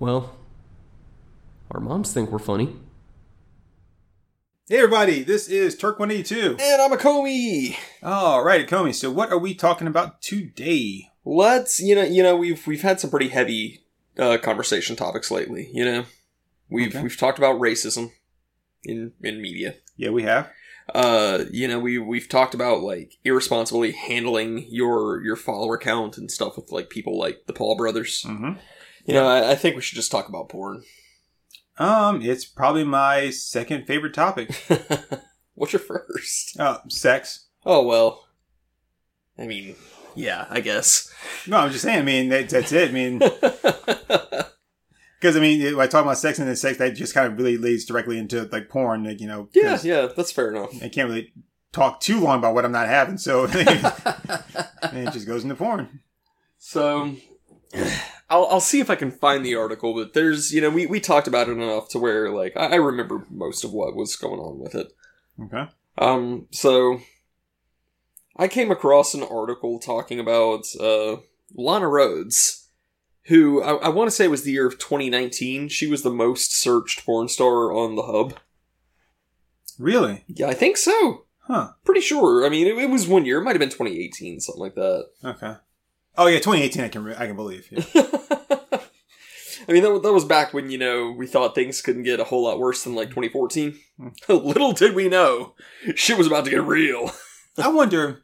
Well, our moms think we're funny. Hey everybody, this is Turk182. And I'm a Comey. All right, Comey. So what are we talking about today? Let's you know you know we've we've had some pretty heavy uh, conversation topics lately. You know, we've Okay. we've talked about racism in in media. Yeah, we have. Uh, you know we we've talked about like irresponsibly handling your your follower count and stuff with like people like the Paul brothers. Mm-hmm. You know, I, I think we should just talk about porn. Um, it's probably my second favorite topic. What's your first? Uh, sex. Oh well, I mean, yeah, I guess. No, I'm just saying. I mean, that, that's it. I mean, because I mean, when I talk about sex and then sex, that just kind of really leads directly into like porn. Like, you know, Yeah, yeah, that's fair enough. I can't really talk too long about what I'm not having, so it just goes into porn. So, I'll I'll see if I can find the article, but there's you know we we talked about it enough to where like I, I remember most of what was going on with it. Okay. Um, so I came across an article talking about uh Lana Rhoades, who I, I want to say was the year of 2019. She was the most searched porn star on the hub. Really? Yeah, I think so. Huh. Pretty sure. I mean, it, it was one year. It might have been 2018, something like that. Okay. Oh yeah, 2018. I can re- I can believe. Yeah. I mean, that, that was back when, you know, we thought things couldn't get a whole lot worse than like 2014. Little did we know, shit was about to get real. I wonder.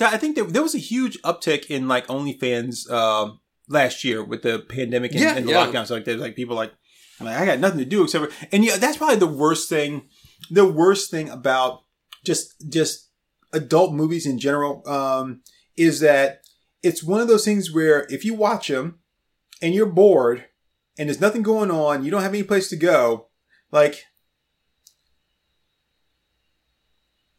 I think there, there was a huge uptick in like OnlyFans um last year with the pandemic and, Yeah, and the yeah. lockdown. So like there's like people like, I'm like I got nothing to do except for, and yeah, that's probably the worst thing. The worst thing about just just adult movies in general um, is that it's one of those things where if you watch them and you're bored and there's nothing going on, you don't have any place to go, like.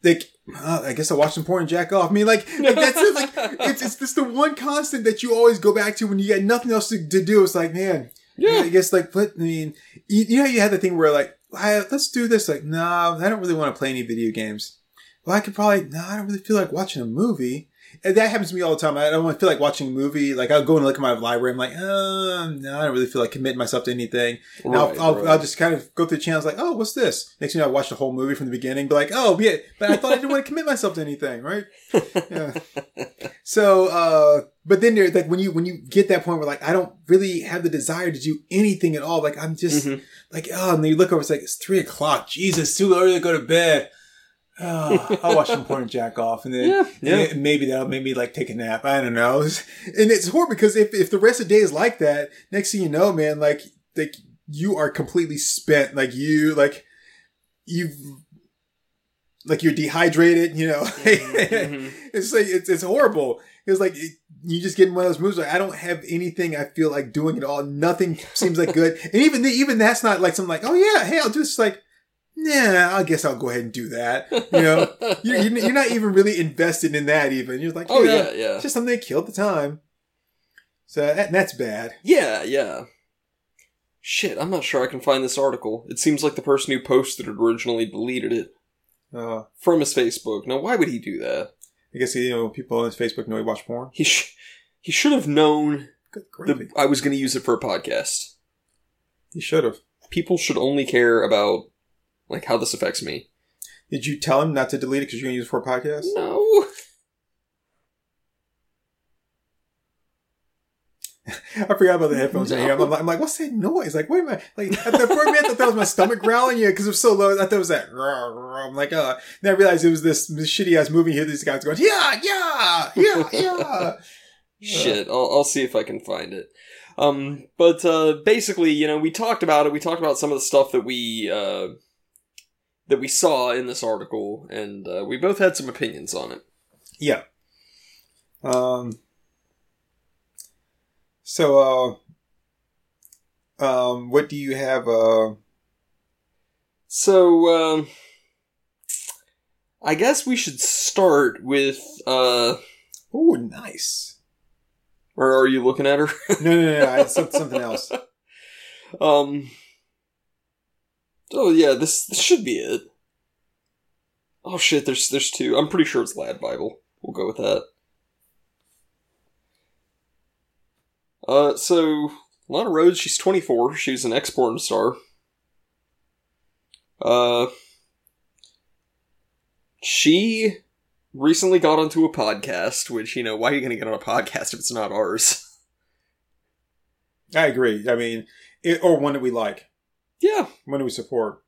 Like, uh, I guess I watched some porn and jack off. I mean, like, like that's it. Like, it's it's just the one constant that you always go back to when you got nothing else to, to do. It's like, man, yeah. I guess like, what? I mean, you, you know, you had the thing where like, I, let's do this. Like, no, I don't really want to play any video games. Well, I could probably, no, I don't really feel like watching a movie. And that happens to me all the time. I don't feel like watching a movie. Like, I'll go and look at my library. I'm like, uh, no, I don't really feel like committing myself to anything. And I'll, I'll, right. I'll just kind of go through the channels like, oh, what's this? Next thing you know, I watch the whole movie from the beginning. Be like, oh, yeah, but I thought I didn't want to commit myself to anything, right? Yeah. So, uh, but then there, like when you when you get that point where like I don't really have the desire to do anything at all. Like I'm just Mhm. like oh, and then you look over, it's like it's three o'clock. Jesus, too early to go to bed. Oh, I'll watch some porn and jack off, and then Yeah, yeah. and maybe that'll make me like take a nap. I don't know. And it's horrible because if if the rest of the day is like that, next thing you know, man, like like you are completely spent. Like you like you've like you're dehydrated. You know, Mhm. it's like it's it's horrible. It's like it, you just get in one of those moves. Like I don't have anything I feel like doing at all. Nothing seems like good. And even the, even that's not like something like oh yeah, hey, I'll just like. Nah, I guess I'll go ahead and do that. You know, you're, you're not even really invested in that. Even you're like, oh, yeah, yeah, yeah. it's just something they killed the time. So that, that's bad. Yeah, yeah. Shit, I'm not sure I can find this article. It seems like the person who posted it originally deleted it Uh, from his Facebook. Now, why would he do that? I guess you know people on his Facebook know he watched porn. He sh- he should have known gravy. I was going to use it for a podcast. He should have. People should only care about like how this affects me. Did you tell him not to delete it because you're gonna use it for a podcast? No. I forgot about the headphones in here. I'm like, I'm like, what's that noise? Like, wait a minute. Like, at the first minute, I thought that was my stomach growling. Yeah, because it was so low. I thought it was that. "Rah, rah." I'm like, uh. Then I realized it was this, this shitty ass movie here. These guys going, yeah, yeah, yeah, yeah. Shit, I'll, I'll see if I can find it. Um, but uh, basically, you know, we talked about it. We talked about some of the stuff that we uh, that we saw in this article, and uh, we both had some opinions on it. Yeah. Um. So, uh, um, what do you have? Uh, So, um, I guess we should start with. Uh, oh, nice. or are you looking at her? No, no, no, no. I, some, something else. Um. Oh yeah, this this should be it. Oh shit, there's there's two. I'm pretty sure it's Lad Bible. We'll go with that. Uh, so Lana Rhoades, she's 24. She's an ex porn star. Uh, she recently got onto a podcast, which, you know, why are you going to get on a podcast if it's not ours? I agree. I mean, it, or one that we like, Yeah. one that we support.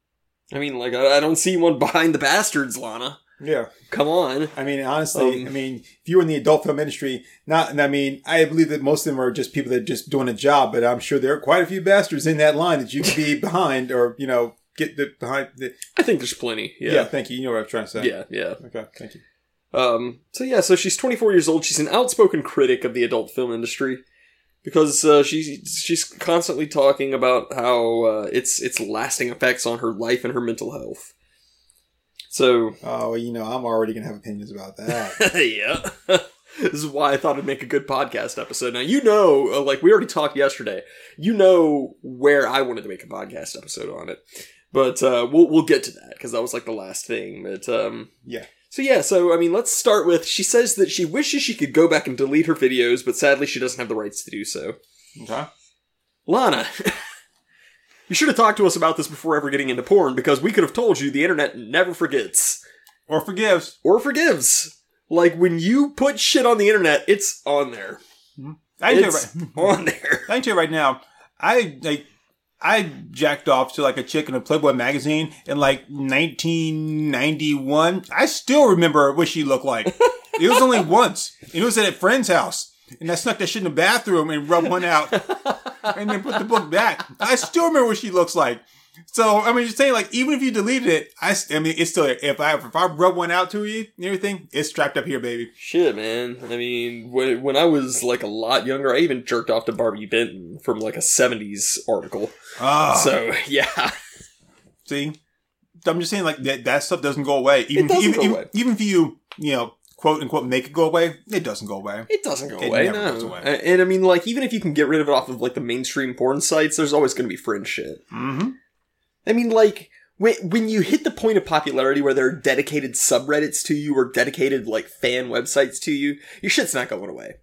I mean, like, I, I don't see one behind the bastards, Lana. Yeah. Come on. I mean, honestly, Um, I mean, if you were in the adult film industry, not, and I mean, I believe that most of them are just people that are just doing a job, but I'm sure there are quite a few bastards in that line that you could be behind or, you know, get the behind the, I think there's plenty. yeah. Yeah. thank you. You know what I'm trying to say. Yeah, yeah. Okay. Thank you. Um, so yeah, so she's 24 years old. She's an outspoken critic of the adult film industry because uh, she's she's constantly talking about how uh, its its lasting effects on her life and her mental health. So Oh, you know, I'm already going to have opinions about that. yeah, this is why I thought it'd make a good podcast episode. Now you know, uh, like we already talked yesterday, you know where I wanted to make a podcast episode on it, but uh, we'll we'll get to that because that was like the last thing. But um, Yeah. So yeah, so I mean, let's start with she says that she wishes she could go back and delete her videos, but sadly she doesn't have the rights to do so. Okay. Lana, you should have talked to us about this before ever getting into porn because we could have told you the internet never forgets Or forgives. or forgives. Like when you put shit on the internet, it's on there. Hmm. I tell It's right, on there. I can tell you right now, I like I jacked off to like a chick in a Playboy magazine in like 1991. I still remember what she looked like. it was only once. It was at a friend's house. And I snuck that shit in the bathroom and rubbed one out and then put the book back. I still remember what she looks like. So, I mean, you're saying like, even if you deleted it, I, I mean, it's still, if I, if I rub one out to you and everything, it's strapped up here, baby. Shit, man. I mean, when, when I was like a lot younger, I even jerked off to Barbi Benton from like a 70s article. Ah, So, yeah. See, I'm just saying like that that stuff doesn't go away. Even doesn't even, go even, away. even if you you know quote unquote make it go away, it doesn't go away. It doesn't go It away, no. away. And, and I mean, like, even if you can get rid of it off of like the mainstream porn sites, there's always going to be fringe shit. Mm-hmm. I mean, like, when when you hit the point of popularity where there are dedicated subreddits to you or dedicated like fan websites to you, your shit's not going away.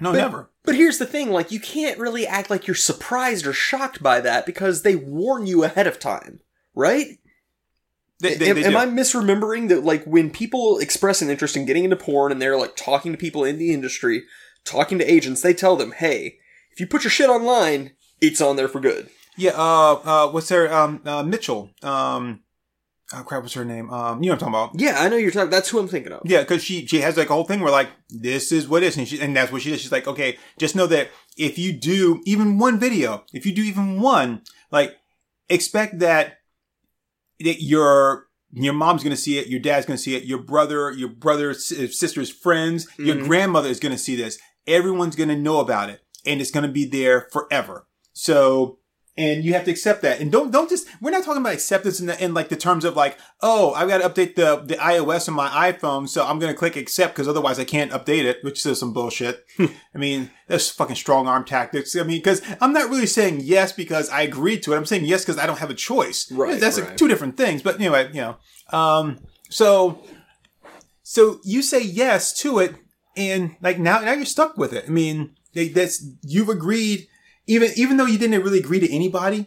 No, But- never. But here's the thing, like, you can't really act like you're surprised or shocked by that because they warn you ahead of time, right? They, they, am they am. I misremembering that, like, when people express an interest in getting into porn and they're, like, talking to people in the industry, talking to agents, they tell them, hey, if you put your shit online, it's on there for good. Yeah. Uh. Uh. What's her? Um. Uh, Mitchell. Um. Oh crap. What's her name? Um. You know what I'm talking about? Yeah, I know you're talking, that's who I'm thinking of. Yeah, because she she has like a whole thing where like this is what it is, and she and that's what she does. She's like, okay, just know that if you do even one video, if you do even one, like expect that that your your mom's gonna see it, your dad's gonna see it, your brother, your brother's sister's friends, your Mhm. grandmother is gonna see this. Everyone's gonna know about it, and it's gonna be there forever. So. And you have to accept that, and don't don't just. We're not talking about acceptance in, the, in like the terms of like, oh, I've got to update the the iOS on my iPhone, so I'm gonna click accept because otherwise I can't update it, which is some bullshit. I mean, that's fucking strong arm tactics. I mean, because I'm not really saying yes because I agreed to it. I'm saying yes because I don't have a choice. Right, That's right. Like two different things. But anyway, you know, um, so so you say yes to it, and like now now you're stuck with it. I mean, they- that's you've agreed, even even though you didn't really agree to anybody,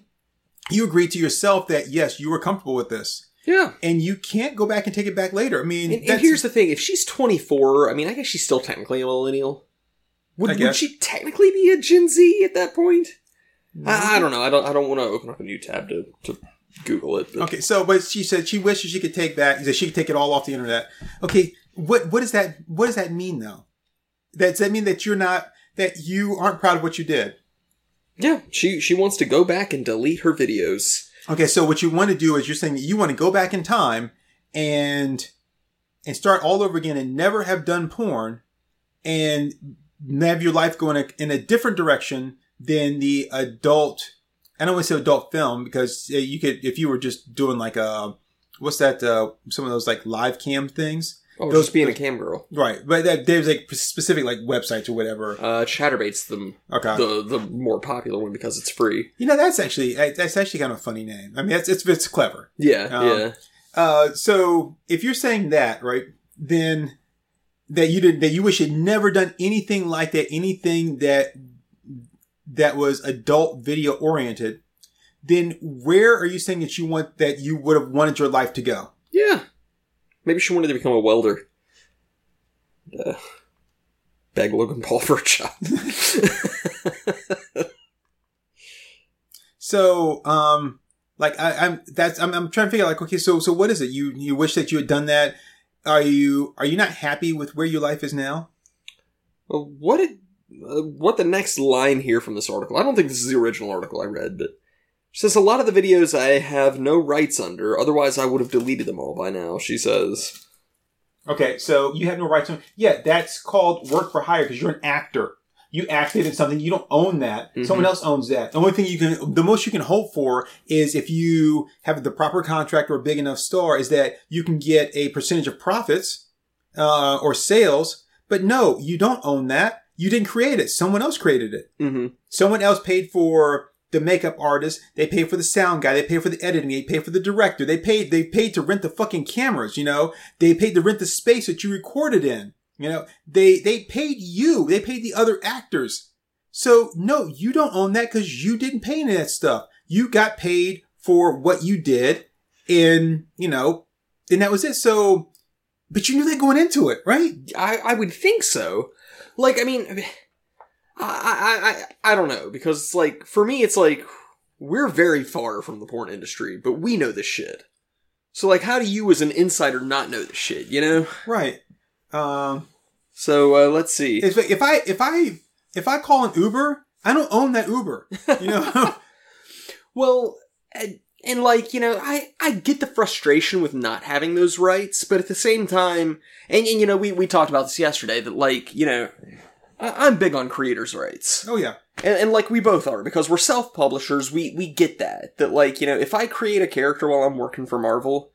you agreed to yourself that yes, you were comfortable with this, Yeah. and you can't go back and take it back later. I mean, And, and here's the thing: if she's 24, I mean, I guess she's still technically a millennial. Would, would she technically be a Gen Z at that point? I, I don't know. I don't. I don't want to open up a new tab to, to Google it. but- Okay, so but she said she wishes she could take back that she could take it all off the internet. Okay, what what does that what does that mean though? That does that mean that you're not that you aren't proud of what you did? Yeah, she she wants to go back and delete her videos. Okay, so what you want to do is you're saying that you want to go back in time and and start all over again and never have done porn and have your life go in a, in a different direction than the adult. I don't want to say adult film because uh, you could if you were just doing like a what's that uh, some of those like live cam things. Oh, Those- being a cam girl. Right, but that, there's like specific like websites or whatever. Uh, Chaturbate's the Okay, the the more popular one because it's free. you know that's actually that's actually kind of a funny name. I mean, it's it's, it's clever. Yeah, Um, yeah. Uh, so if you're saying that, right, then that you did that you wish you'd never done anything like that, anything that that was adult video oriented, then where are you saying that you want that you would have wanted your life to go? Yeah. Maybe she wanted to become a welder. Uh, beg Logan Paul for a job. so, um, like I, I'm that's I'm, I'm trying to figure out like okay, so so what is it? You you wish that you had done that? Are you are you not happy with where your life is now? well, what did uh, what the next line here from this article? I don't think this is the original article I read, but she says a lot of the videos I have no rights under. Otherwise, I would have deleted them all by now. She says. Okay, so you have no rights on. Yeah, that's called work for hire because you're an actor. You acted in something. You don't own that. Mhm. Someone else owns that. The only thing you can, the most you can hope for is if you have the proper contract or a big enough star, is that you can get a percentage of profits uh, or sales. But no, you don't own that. You didn't create it. Someone else created it. Mm-hmm. Someone else paid for the makeup artist. They paid for the sound guy. They paid for the editing. They paid for the director. They paid, they paid to rent the fucking cameras, you know? They paid to rent the space that you recorded in. You know, they, they paid you. They paid the other actors. So no, you don't own that because you didn't pay any of that stuff. You got paid for what you did and, you know, and that was it. So, but you knew that going into it, right? I, I would think so. Like, I mean, I, I, I, I don't know because it's like for me, it's like we're very far from the porn industry, but we know this shit. So, like, how do you, as an insider, not know this shit? You know? Right. Um, So uh, let's see. if, if I, if I, if I call an Uber, I don't own that Uber, you know? Well, and, and like you know, I I get the frustration with not having those rights, but at the same time, and, and you know, we we talked about this yesterday that like you know, I, I'm big on creators' rights. oh yeah. And, and like we both are because we're self publishers. We we get that that like you know if I create a character while I'm working for Marvel,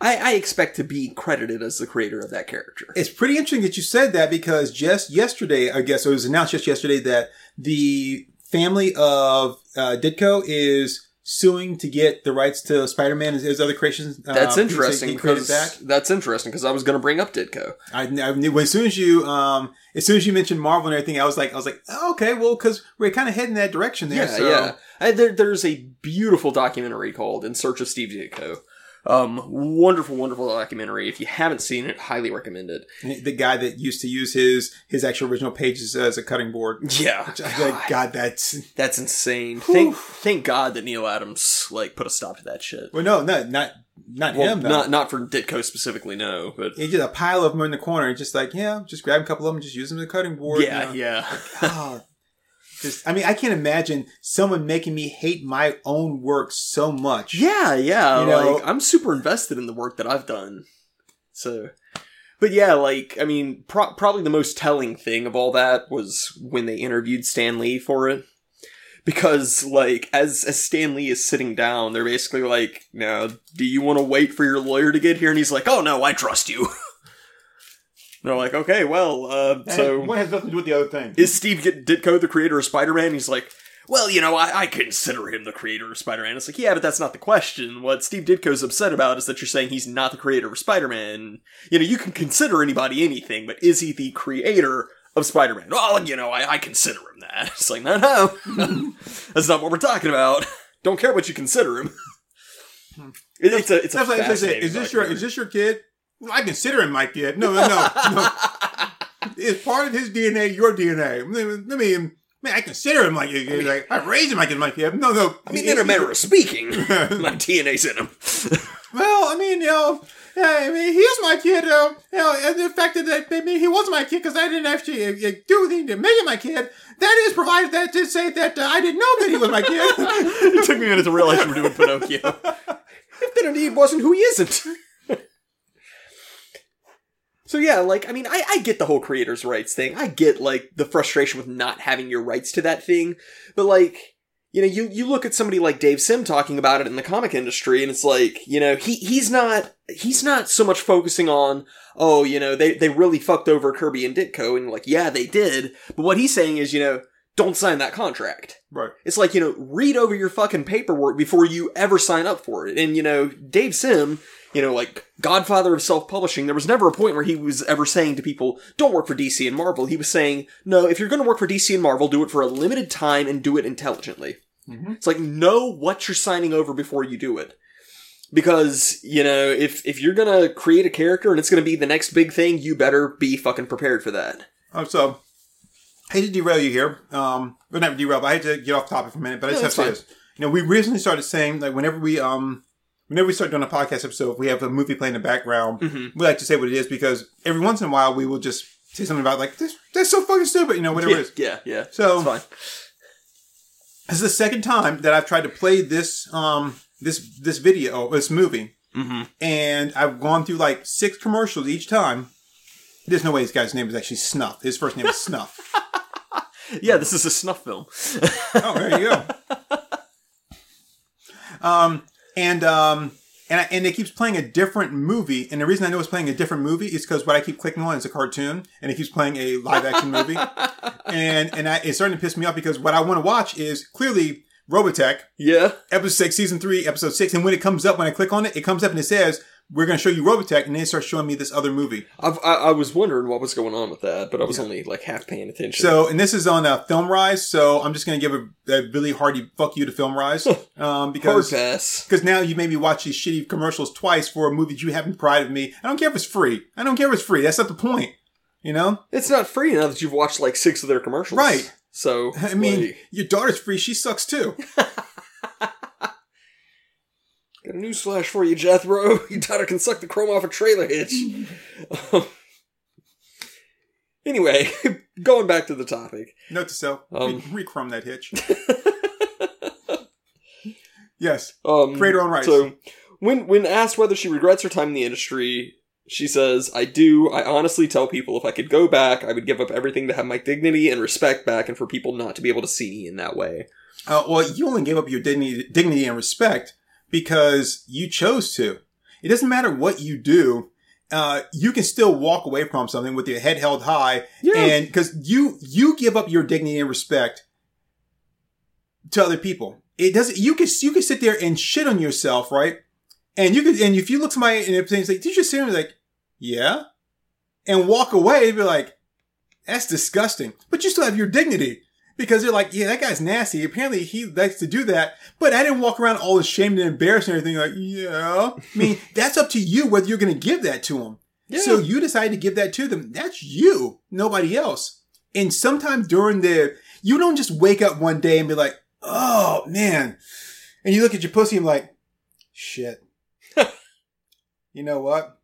I, I expect to be credited as the creator of that character. It's pretty interesting that you said that because just yesterday, I guess it was announced just yesterday that the family of uh, Ditko is suing to get the rights to Spider-Man and his other creations. That's uh, interesting he created because back. that's interesting because I was going to bring up Ditko. I, I knew as soon as you, um, as soon as you mentioned Marvel and everything, I was like, I was like, oh, okay, well, because we're kind of heading that direction there. Yeah, so. yeah. I, there, there's a beautiful documentary called "In Search of Steve Ditko." Um, wonderful, wonderful documentary. If you haven't seen it, highly recommend it. The guy that used to use his his actual original pages as a cutting board. Yeah, Which I like, God, that's that's insane. Thank, thank God that Neal Adams like put a stop to that shit. well, no, not not not Well, him. Though. not not for Ditko specifically, no, but he just a pile of them in the corner. Just like, yeah, just grab a couple of them, and just use them as a cutting board. yeah, you know. yeah. Oh, just, I mean, I can't imagine someone making me hate my own work so much. Yeah, yeah. You know- like I'm super invested in the work that I've done. So, but yeah, like I mean, pro- probably the most telling thing of all that was when they interviewed Stan Lee for it. Because like as as Stan Lee is sitting down, they're basically like, "Now, do you want to wait for your lawyer to get here?" And he's like, "Oh no, I trust you." they're like, "Okay, well, uh, so one has nothing to do with the other thing. is Steve Ditko the creator of Spider-Man? He's like, well, you know, I, I consider him the creator of Spider-Man. It's like, yeah, but that's not the question. What Steve Ditko's upset about is that you're saying he's not the creator of Spider-Man. You know, you can consider anybody anything, but is he the creator of Spider-Man? Well, you know, I, I consider him that. It's like, no, no. that's not what we're talking about. Don't care what you consider him. It- it's a, it's a fascinating is this your is this your kid? Well, I consider him my kid. No, no, no, no. It's part of his DNA, your DNA. Let me, let me man, I consider him like he's like I raised him like my kid. No, no. I mean, in a manner of speaking, my DNA's in him. Well, I mean, you know, I mean, he is my kid. Uh, you know, and the fact that maybe he was my kid because I didn't actually uh, uh, do anything to make him my kid. That is provided that to say that uh, I didn't know that he was my kid. it took me a minute to realize you were doing Pinocchio. if that indeed wasn't who he isn't. So yeah, like I mean, I, I get the whole creators' rights thing. I get like the frustration with not having your rights to that thing. But like, you know, you, you look at somebody like Dave Sim talking about it in the comic industry, and it's like, you know, he he's not he's not so much focusing on, oh, you know, they, they really fucked over Kirby and Ditko, and like, yeah, they did. But what he's saying is, you know, don't sign that contract. right. It's like, you know, read over your fucking paperwork before you ever sign up for it. And, you know, Dave Sim, you know, like godfather of self-publishing, there was never a point where he was ever saying to people, "Don't work for DC and Marvel." He was saying, "No, if you're going to work for DC and Marvel, do it for a limited time and do it intelligently." Mhm. It's like know what you're signing over before you do it. Because, you know, if if you're going to create a character and it's going to be the next big thing, you better be fucking prepared for that. Oh, so I hate to derail you here. Um, but not derail, but I hate to get off topic for a minute. But I No, just have to say this. You know, we recently started saying like whenever we um whenever we start doing a podcast episode, if we have a movie playing in the background. Mhm. We like to say what it is because every once in a while we will just say something about like this. That's so fucking stupid. You know, whatever yeah, it is. yeah, yeah. So this is the second time that I've tried to play this um this this video this movie, Mm-hmm. and I've gone through like six commercials each time. There's no way this guy's name is actually Snuff. His first name is Snuff. Yeah, this is a snuff film. Oh, there you go. um, and um, and I, and it keeps playing a different movie. And the reason I know it's playing a different movie is because what I keep clicking on is a cartoon, and it keeps playing a live action movie. And and I, it's starting to piss me off because what I want to watch is clearly Robotech, yeah. episode six, season three, episode six. And when it comes up, when I click on it, it comes up and it says we're going to show you Robotech, and they start showing me this other movie. I've, I, I was wondering what was going on with that, but I was only like half paying attention. So, and this is on uh, FilmRise, so I'm just going to give a, a really hearty fuck you to FilmRise um, because because now you made me watch these shitty commercials twice for a movie that you haven't provided me. I don't care if it's free. I don't care if it's free. That's not the point. You know? It's not free now that you've watched like six of their commercials. Right. So I mean, like, your daughter's free. She sucks too. got a newsflash for you, Jethro. Your daughter can suck the chrome off a trailer hitch. Um, anyway, going back to the topic. Note to self: Um. re- that hitch. yes, Um, Creator on rights. So, when when asked whether she regrets her time in the industry, she says, "I do. I honestly tell people if I could go back, I would give up everything to have my dignity and respect back, and for people not to be able to see me in that way." Uh, well, you only gave up your dignity, dignity and respect because you chose to. It doesn't matter what you do. Uh, you can still walk away from something with your head held high, Yeah. and because you you give up your dignity and respect to other people. It doesn't. You can you can sit there and shit on yourself, right? And you could, and if you look somebody and it's like, did you just sit there and be like, yeah, and walk away, and be like, that's disgusting. But you still have your dignity because they're like, yeah, that guy's nasty. Apparently he likes to do that. But I didn't walk around all ashamed and embarrassed and everything. Like, yeah. I mean, that's up to you whether you're going to give that to them. Yeah. So you decide to give that to them. That's you, nobody else. And sometimes during the, you don't just wake up one day and be like, oh man. And you look at your pussy and like, shit. you know what?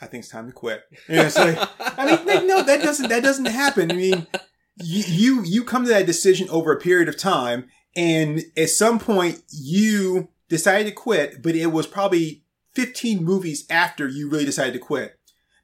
I think it's time to quit. And it's like, I mean, like, no, that doesn't that doesn't happen. I mean, you, you you come to that decision over a period of time, and at some point you decided to quit, but it was probably 15 movies after you really decided to quit.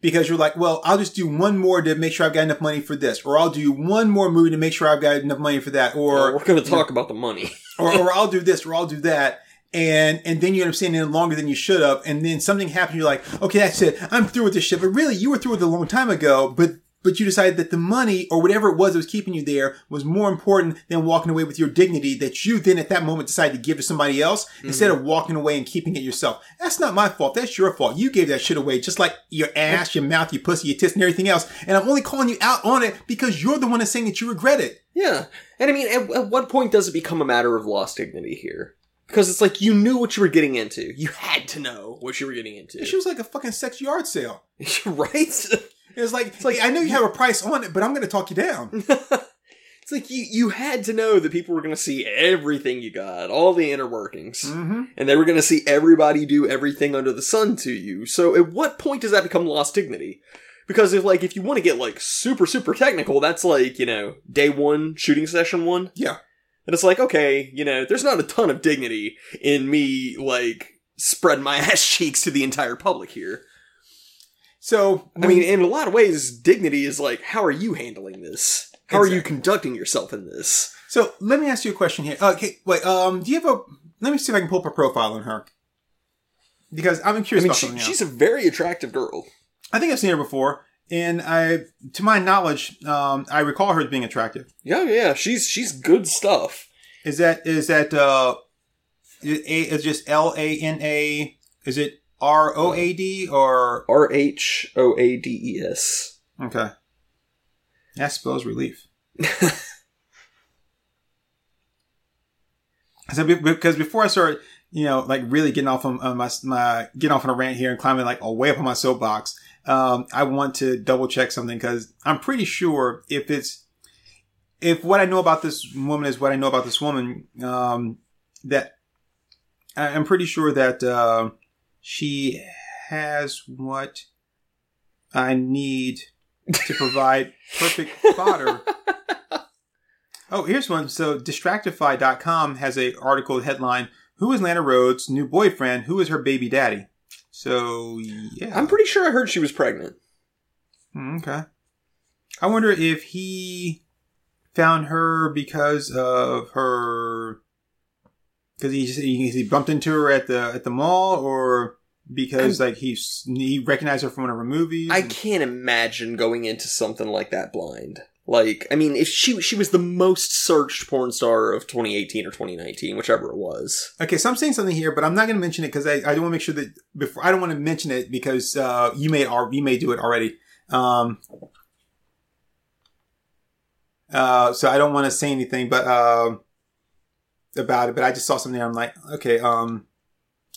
Because you're like, well, I'll just do one more to make sure I've got enough money for this, or I'll do one more movie to make sure I've got enough money for that, Or or we're going to talk about the money. or, or I'll do this, or I'll do that. And, and then you end up staying in longer than you should have. And then something happens. You're like, okay, that's it. I'm through with this shit. But really, you were through with it a long time ago. But, but you decided that the money or whatever it was that was keeping you there was more important than walking away with your dignity that you then at that moment decided to give to somebody else mm-hmm. instead of walking away and keeping it yourself. That's not my fault. That's your fault. You gave that shit away just like your ass, your mouth, your pussy, your tits and everything else. And I'm only calling you out on it because you're the one that's saying that you regret it. Yeah. And I mean, at, at what point does it become a matter of lost dignity here? Because it's like you knew what you were getting into. You had to know what you were getting into. She was like a fucking sex yard sale. right? It was like, it's like I know you have a price on it, but I'm going to talk you down. it's like you, you had to know that people were going to see everything you got, all the inner workings. Mm-hmm. And they were going to see everybody do everything under the sun to you. So at what point does that become lost dignity? Because if like, if you want to get like super, super technical, that's like, you know, day one, shooting session one. Yeah. And it's like, okay, you know, there's not a ton of dignity in me, like, spread my ass cheeks to the entire public here. So I mean, in a lot of ways, dignity is like, how are you handling this? How are you conducting yourself in this? so let me ask you a question here. Uh, Okay, wait. Um, do you have a? Let me see if I can pull up a profile on her. Because I'm I curious mean, about she, she's a very attractive girl. I think I've seen her before, and I, to my knowledge, um, I recall her as being attractive. Yeah, yeah, she's she's good stuff. Is that is that uh, Is A, it's just L A N A. Is it R O A D or R H O A D E S. okay? That spells relief. So be- because before I started, you know, like really getting off on, on my my getting off on a rant here and climbing like way up on my soapbox, um, I want to double check something because I'm pretty sure if it's if what I know about this woman is what I know about this woman, um, that I- I'm pretty sure that uh, she has what I need to provide perfect fodder. Oh, here's one. So Distractify.com has a article headline, Who is Lana Rhoades' new boyfriend? Who is her baby daddy? So, yeah. I'm pretty sure I heard she was pregnant. Hmm, Okay. I wonder if he found her because of her because he, just- he he bumped into her at the at the mall or because like he he recognized her from one of her movies. I can't imagine going into something like that blind. Like, I mean, if she she was the most searched porn star of 2018 or 2019, whichever it was. Okay, so I'm saying something here, but I'm not going to mention it because I, I don't want to make sure that before I don't want to mention it because uh, you may you may do it already. Um, uh, so I don't want to say anything, but uh, about it. But I just saw something. I'm like, okay, um,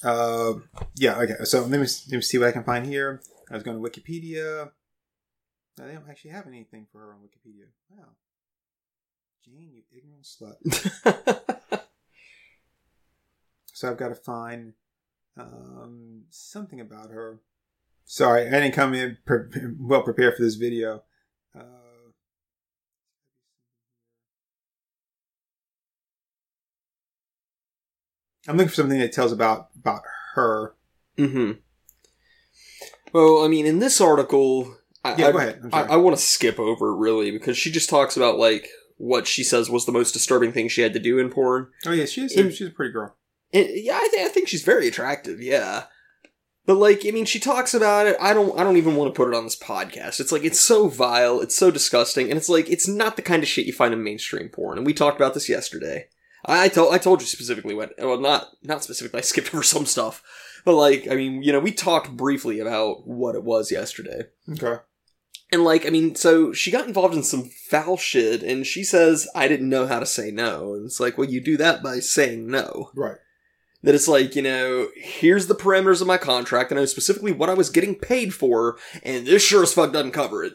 uh, yeah, okay. So let me let me see what I can find here. I was going to Wikipedia. No, they don't actually have anything for her on Wikipedia. Wow, Jane, you ignorant slut. So I've got to find um, something about her. Sorry, I didn't come in pre- well prepared for this video. Uh, I'm looking for something that tells about about her. hmm Well, I mean, in this article, I, Yeah, I, go ahead. I. I want to skip over really because she just talks about like what she says was the most disturbing thing she had to do in porn. oh yeah, she's in- she's a pretty girl. And, yeah, I, th- I think she's very attractive. Yeah, but like, I mean, she talks about it. I don't. I don't even want to put it on this podcast. It's like it's so vile. It's so disgusting, and it's like it's not the kind of shit you find in mainstream porn. And we talked about this yesterday. I, I told I told you specifically what. Well, not not specifically. I skipped over some stuff, but like, I mean, you know, we talked briefly about what it was yesterday. Okay. And like, I mean, so she got involved in some foul shit, and she says, I didn't know how to say no. And it's like, well, you do that by saying no. Right. That it's like, you know, here's the parameters of my contract, and I know specifically what I was getting paid for, and this sure as fuck doesn't cover it.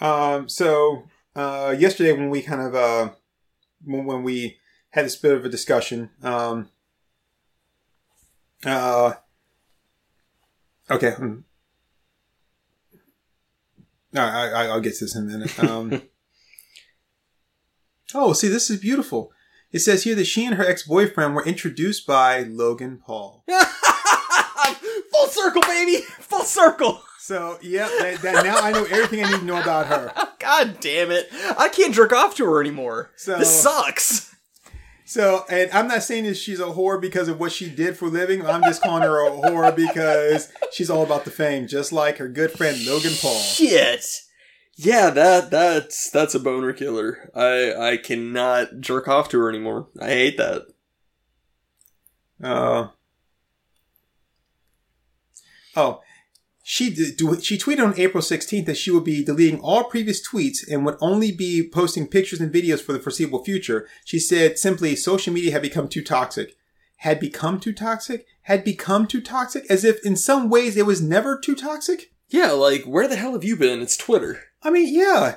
Um, so uh, yesterday when we kind of uh, when, when we had this bit of a discussion, um, uh, okay, hmm. I, I, I'll get to this in a minute. Um, oh, see, this is beautiful. It says here that she and her ex-boyfriend were introduced by Logan Paul. Full circle, baby! Full circle! So, yeah, that, that now I know everything I need to know about her. God damn it. I can't jerk off to her anymore. So- this sucks. So, and I'm not saying that she's a whore because of what she did for a living. I'm just calling her a whore because she's all about the fame, just like her good friend Logan Paul. Shit. Yeah, that that's that's a boner killer. I I cannot jerk off to her anymore. I hate that. Uh, oh, she she tweeted on April 16th that she would be deleting all previous tweets and would only be posting pictures and videos for the foreseeable future. She said simply, social media had become too toxic. Had become too toxic? Had become too toxic? As if in some ways it was never too toxic? Yeah, like where the hell have you been? It's Twitter. I mean, yeah.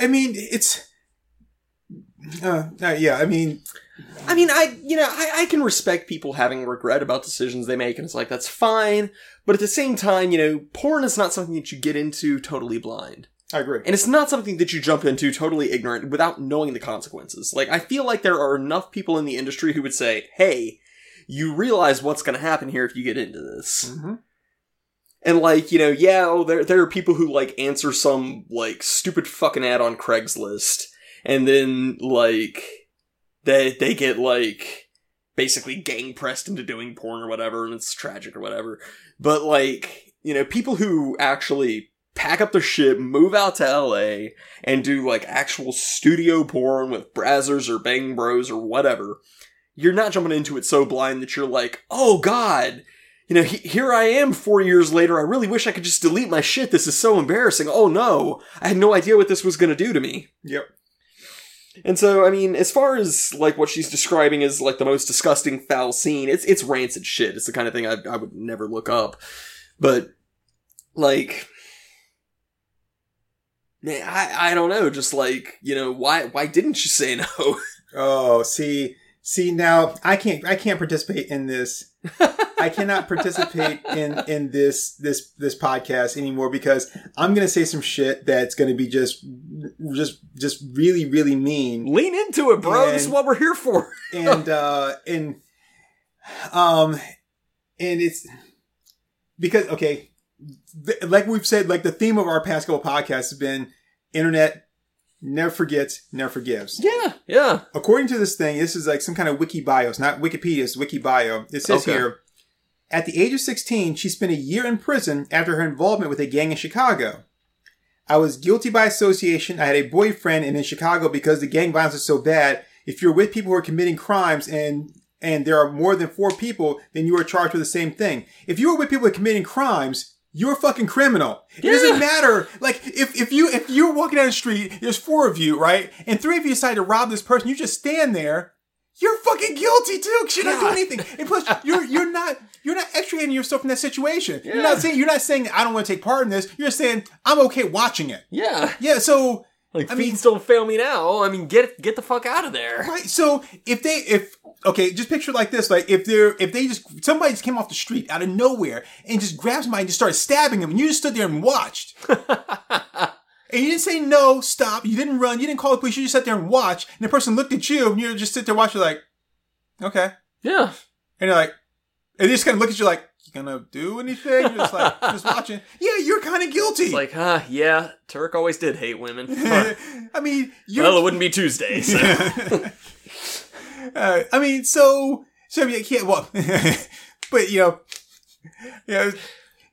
I mean, it's. Uh, uh, yeah, I mean, I mean, I you know I, I can respect people having regret about decisions they make, and it's like that's fine. But at the same time, you know, porn is not something that you get into totally blind. I agree. And it's not something that you jump into totally ignorant without knowing the consequences. Like, I feel like there are enough people in the industry who would say, hey, you realize what's going to happen here if you get into this. hmm And, like, you know, yeah, oh, there, there are people who, like, answer some, like, stupid fucking ad on Craigslist, and then, like, they, they get, like, basically gang pressed into doing porn or whatever, and it's tragic or whatever. But, like, you know, people who actually pack up their shit, move out to LA, and do like actual studio porn with Brazzers or Bang Bros or whatever. you're not jumping into it so blind that you're like, oh god, you know, he, here I am four years later. I really wish I could just delete my shit. This is so embarrassing. Oh no, I had no idea what this was going to do to me. Yep. And so, I mean, as far as like what she's describing as like the most disgusting foul scene, it's it's rancid shit. It's the kind of thing I, I would never look up. But like, man, I I don't know. Just like you know, why why didn't you say no? Oh, see, see now I can't I can't participate in this. I cannot participate in in this this this podcast anymore because I'm gonna say some shit that's gonna be just just just really really mean. Lean into it, bro. this is what we're here for. and uh and um and it's because okay th- like we've said like the theme of our past couple podcasts has been internet never forgets never forgives Yeah, yeah. according to this thing this is like some kind of wiki bios not wikipedia it's wiki bio it says Okay. here at the age of 16 she spent a year in prison after her involvement with a gang in chicago I was guilty by association. I had a boyfriend, and in Chicago, because the gang violence is so bad, if you're with people who are committing crimes and and there are more than four people, then you are charged with the same thing. If you are with people who are committing crimes, you're a fucking criminal. It doesn't matter. Like if, if you if you're walking down the street, there's four of you, right? And three of you decide to rob this person, you just stand there. You're fucking guilty too, because you're not doing anything. And plus, you're you're not you're not extricating yourself from that situation. Yeah. You're not saying you're not saying I don't want to take part in this. You're saying I'm okay watching it. Yeah. Yeah, so Like I feet mean- don't fail me now. I mean, get get the fuck out of there. right, so if they if okay, just picture it like this, like if they're if they just somebody just came off the street out of nowhere and just grabbed somebody and just started stabbing them, and you just stood there and watched. And you didn't say no, stop. You didn't run. You didn't call the police. You just sat there and watched. And the person looked at you, and you just sit there watching, like, okay. Yeah. And you're like, and they just kind of look at you like, gonna do anything? You're just like, just watching. Yeah, you're kind of guilty. It's like, huh, yeah, Turk always did hate women. Huh. I mean, you're. well, it wouldn't be Tuesday, so. uh, I mean, so so I mean, yeah, well, but you know, yeah,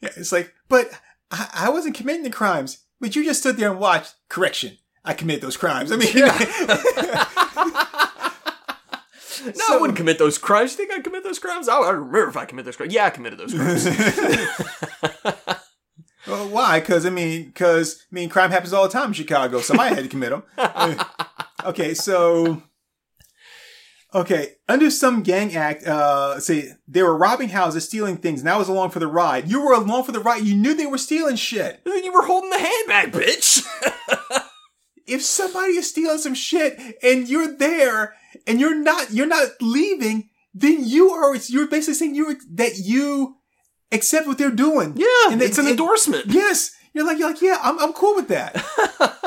yeah, it's like, but I, I wasn't committing the crimes, but you just stood there and watched. Correction, I committed those crimes. I mean, No, So- I wouldn't commit those crimes. You think I'd commit those crimes? I, I remember if I commit those crimes. Yeah, I committed those crimes. well, why? Because I mean, because I mean, crime happens all the time in Chicago. Somebody had to commit them. okay, so. Okay, under some gang act, uh, say they were robbing houses, stealing things, and I was along for the ride. You were along for the ride. You knew they were stealing shit. then you were holding the handbag, bitch. if somebody is stealing some shit and you're there and you're not you're not leaving, then you are you're basically saying you that you accept what they're doing. yeah, And it's an endorsement. Yes. You're like you're like, yeah, I'm I'm cool with that.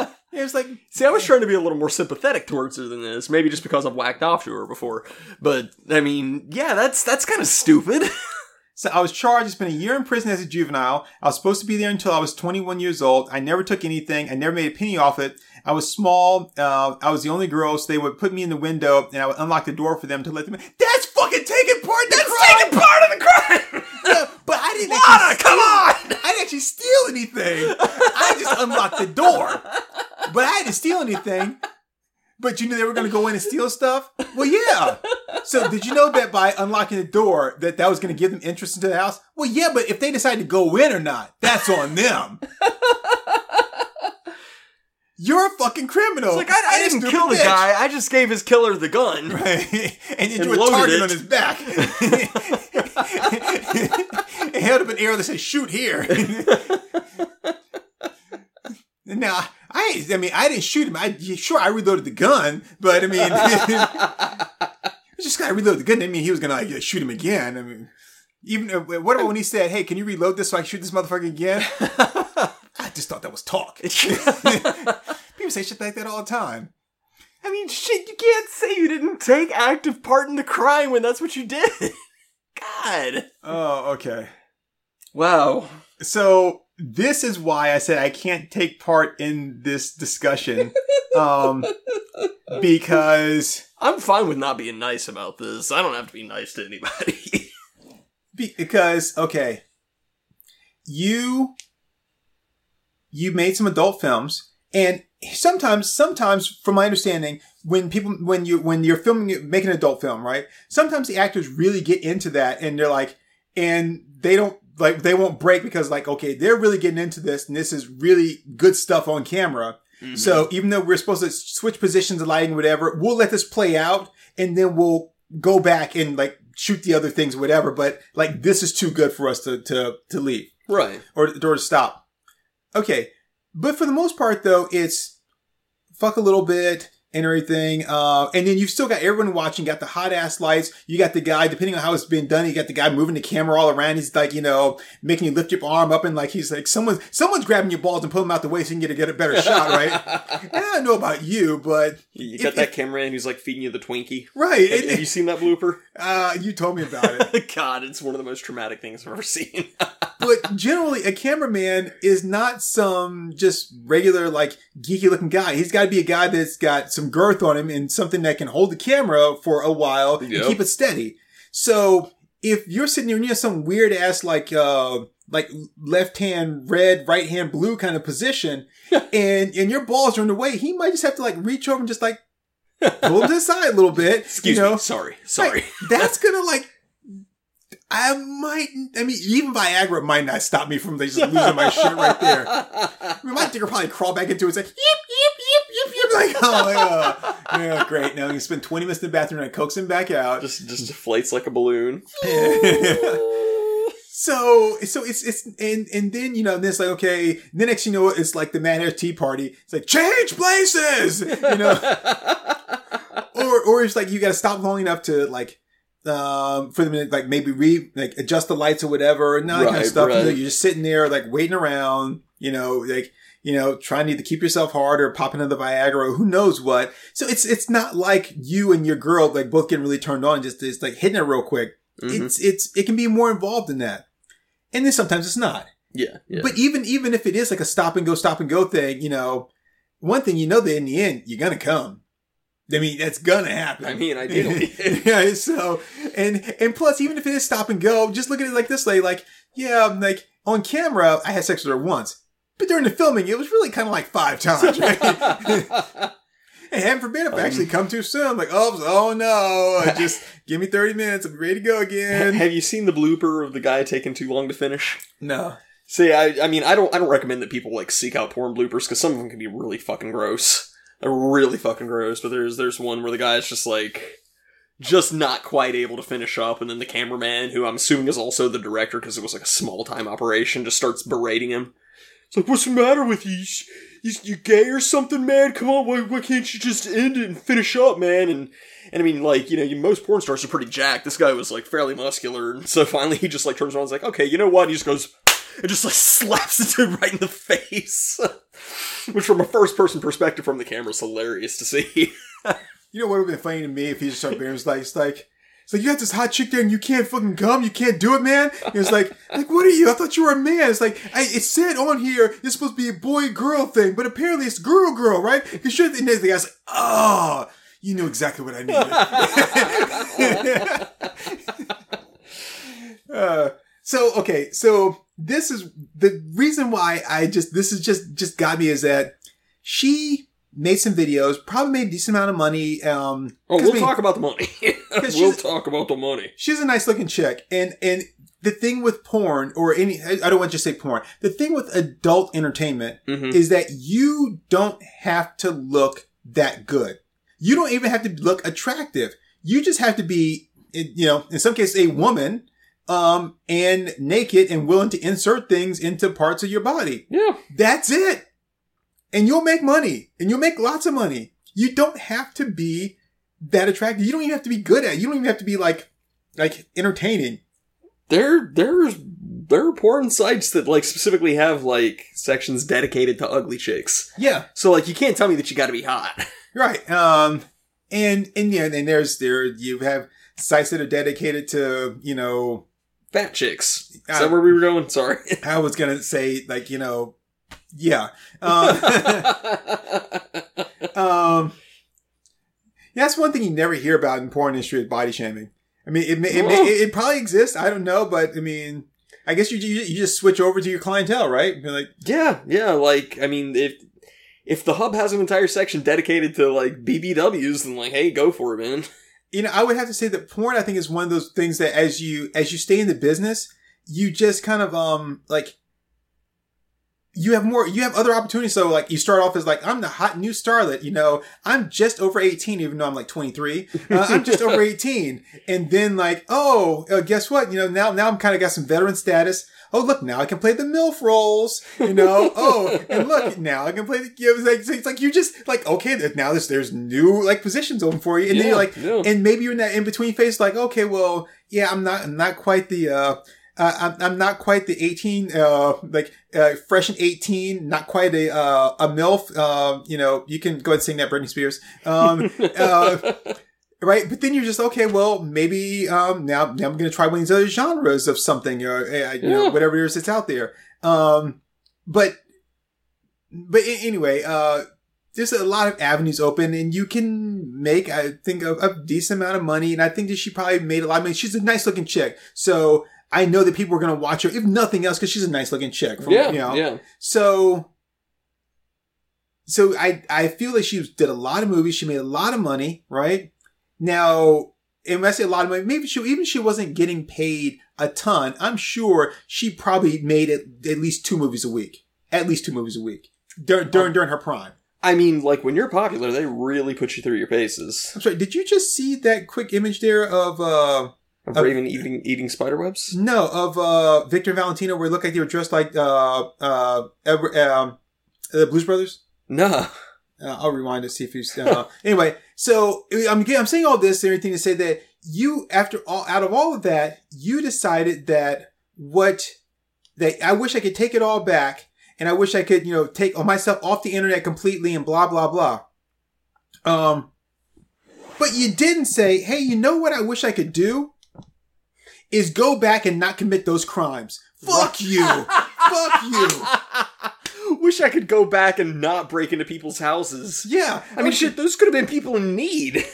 Yeah, it's like See, I was trying to be a little more sympathetic towards her than this. Maybe just because I've whacked off to her before. But I mean, yeah, that's that's kind of stupid. so I was charged, I spent a year in prison as a juvenile. I was supposed to be there until I was 21 years old. I never took anything. I never made a penny off it. I was small. Uh, I was the only girl, so they would put me in the window and I would unlock the door for them to let them in. That's fucking taking part That's taking part of the crime. Yeah, but I didn't Lana, actually come on! I didn't actually steal anything. I just unlocked the door. But I didn't steal anything. But you knew they were going to go in and steal stuff? Well, yeah. So did you know that by unlocking the door that that was going to give them interest into the house? Well, yeah, but if they decide to go in or not, that's on them. You're a fucking criminal. It's like I, I didn't kill the bitch. guy. I just gave his killer the gun. Right. and you drew a target it. on his back. and held up an arrow that said "shoot here." now, I, I mean, I didn't shoot him. I sure I reloaded the gun, but I mean, it's just gotta reload the gun. Didn't mean he was gonna like shoot him again. I mean, even uh, what about when he said, "Hey, can you reload this so I can shoot this motherfucker again?" I just thought that was talk. People say shit like that all the time. I mean, shit, you can't say you didn't take active part in the crime when that's what you did. God. Oh, okay. Wow. So this is why I said I can't take part in this discussion. um, because I'm fine with not being nice about this. I don't have to be nice to anybody. because okay, you you made some adult films, and sometimes sometimes from my understanding, when people when you when you're filming making an adult film, right? Sometimes the actors really get into that and they're like and they don't like they won't break because like okay, they're really getting into this and this is really good stuff on camera. Mm-hmm. So even though we're supposed to switch positions of lighting, whatever, we'll let this play out and then we'll go back and like shoot the other things, whatever. But like this is too good for us to to to leave right. or or to stop. Okay, but for the most part though, it's fuck a little bit and everything. Uh, and then you've still got everyone watching. Got the hot ass lights. You got the guy, depending on how it's been done, you got the guy moving the camera all around. He's like, you know, making you lift your arm up and like he's like someone's someone's grabbing your balls and pulling them out the way so you can get a, get a better shot, right? and I don't know about you, but You If- got that if- camera in who's like feeding you the Twinkie. right. Have, it- have you seen that blooper? Uh, you told me about it. God, it's one of the most traumatic things I've ever seen. but generally a cameraman is not some just regular like geeky looking guy he's got to be a guy that's got some girth on him and something that can hold the camera for a while Yep. and keep it steady so if you're sitting there near some weird ass like uh like left hand red right hand blue kind of position and and your balls are in the way he might just have to like reach over and just like pull them to the side a little bit Excuse you know me. Sorry. Sorry. that's gonna like I might I mean even Viagra might not stop me from just losing my shit right there. I mean, my dick will probably crawl back into it. It's like yip yip yip yip yip. Like oh yeah, yeah, great. Now you spend twenty minutes in the bathroom and I coax him back out. just just deflates like a balloon. so so it's it's and and then you know then it's like okay. The next you know it's like the Mad Hatter Tea Party. It's like change places. You know. Or it's like you got to stop long enough to like um for them to like maybe re like adjust the lights or whatever and all that kind of Right, stuff. You know, you're just sitting there like waiting around, you know, like you know, trying to either keep yourself hard or pop another Viagra or who knows what. So it's it's not like you and your girl like both getting really turned on just just like hitting it real quick. Mhm. It's it's it can be more involved than that. And then sometimes it's not. yeah, yeah. But even even if it is like a stop and go, stop and go thing, you know, one thing you know that in the end you're gonna come. I mean, that's gonna happen. I mean, ideally. yeah. So and and plus, even if it is stop and go, just look at it like this way. Like, yeah, like on camera, I had sex with her once, but during the filming, it was really kind of like five times. Right? and heaven forbid if I actually Um, come too soon. Like, oh, oh no, just give me thirty minutes. I'm ready to go again. Have you seen the blooper of the guy taking too long to finish? No. See, I, I mean, I don't, I don't recommend that people like seek out porn bloopers because some of them can be really fucking gross. Really fucking gross. But there's, there's one where the guy's just like, just not quite able to finish up, and then the cameraman, who I'm assuming is also the director because it was like a small time operation, just starts berating him. It's like, what's the matter with you? You, you gay or something, man? Come on, why, why can't you just end it and finish up, man? And and I mean, like, you know, most porn stars are pretty jacked. This guy was like fairly muscular, and so finally he just like turns around and is like, okay, you know what? And he just goes and just like slaps it to him right in the face. Which, from a first person perspective from the camera, is hilarious to see. You know what would have been funny to me if he just started being like, it's like, it's like you got this hot chick there and you can't fucking come, you can't do it, man. And it's like, like what are you? I thought you were a man. It's like, I, it said on here it's supposed to be a boy girl thing, but apparently it's girl girl, right? Because sure, and then the guy's like, oh, you knew exactly what I needed. uh, so okay, so this is the reason why I just this is just just got me is that she made some videos, probably made a decent amount of money. Um, Oh, we'll I mean, talk about the money. we'll talk about the money. she's a nice looking chick and and the thing with porn or any i don't want to just say porn the thing with adult entertainment Mhm. is that you don't have to look that good you don't even have to look attractive you just have to be you know in some cases a woman um and naked and willing to insert things into parts of your body Yeah. that's it and you'll make money and you'll make lots of money you don't have to be that attractive you don't even have to be good at it. you don't even have to be like like entertaining There, there's, there are porn sites that like specifically have like sections dedicated to ugly chicks. yeah So like, you can't tell me that you got to be hot. right um and and yeah and there's there you have sites that are dedicated to you know Fat chicks. Is Uh, that where we were going? Sorry. i was gonna say like you know yeah um, um yeah, that's one thing you never hear about in porn industry is body shaming i mean it, may, it, it, it probably exists i don't know but i mean i guess you, you you just switch over to your clientele right You're like yeah, yeah. Like, I mean, if if the hub has an entire section dedicated to like BBWs, then like, hey, go for it, man. You know, I would have to say that porn, I think, is one of those things that as you as you stay in the business, you just kind of um like you have more you have other opportunities. So like you start off as like i'm the hot new starlet you know? I'm just over 18 even though i'm like 23 uh, i'm just over 18 and then like oh uh, guess what? You know now now i'm kind of got some veteran status. Oh look now i can play the milf roles you know? Oh and look now i can play the you know, it's, like, it's like you just like okay now there's there's new like positions open for you. And Yeah, then you're like yeah. and maybe you're in that in between phase like okay well yeah i'm not i'm not quite the uh uh, I'm, I'm not quite the 18, uh, like, uh, fresh and 18, not quite a, uh, a MILF. Uh, you know, you can go ahead and sing that Britney Spears. Um, uh, right. But then you're just, okay, well, maybe, um, now, now I'm going to try one of these other genres of something, or, uh, you know, Yeah. whatever it is that's out there. Um, but, but anyway, uh, there's a lot of avenues open and you can make, I think, a, a decent amount of money. And I think that she probably made a lot of money. She's a nice looking chick. So I know that people are going to watch her, if nothing else, because she's a nice looking chick. From, yeah, you know, yeah. so, so I, I feel like she did a lot of movies. She made a lot of money, right? Now, and when I say a lot of money, maybe she, even she wasn't getting paid a ton. I'm sure she probably made at, at least two movies a week. At least two movies a week. During, during, during her prime. I mean, like when you're popular, they really put you through your paces. I'm sorry, did you just see that quick image there of, uh, Of Uh, Raven eating eating spider webs. no, of, uh, Victor and Valentino where it looked like they were dressed like, uh, uh, Edward- um, the Blues Brothers? No, Uh, I'll rewind to see if you. Uh, anyway, so I'm I'm saying all this and everything to say that you, after all, out of all of that, you decided that what that I wish I could take it all back, and I wish I could, you know, take myself off the internet completely and blah blah blah. Um, but you didn't say, hey, you know what? I wish I could do is go back and not commit those crimes. Fuck you. Fuck you. Wish I could go back and not break into people's houses. Yeah. I mean, shit, those could have been people in need.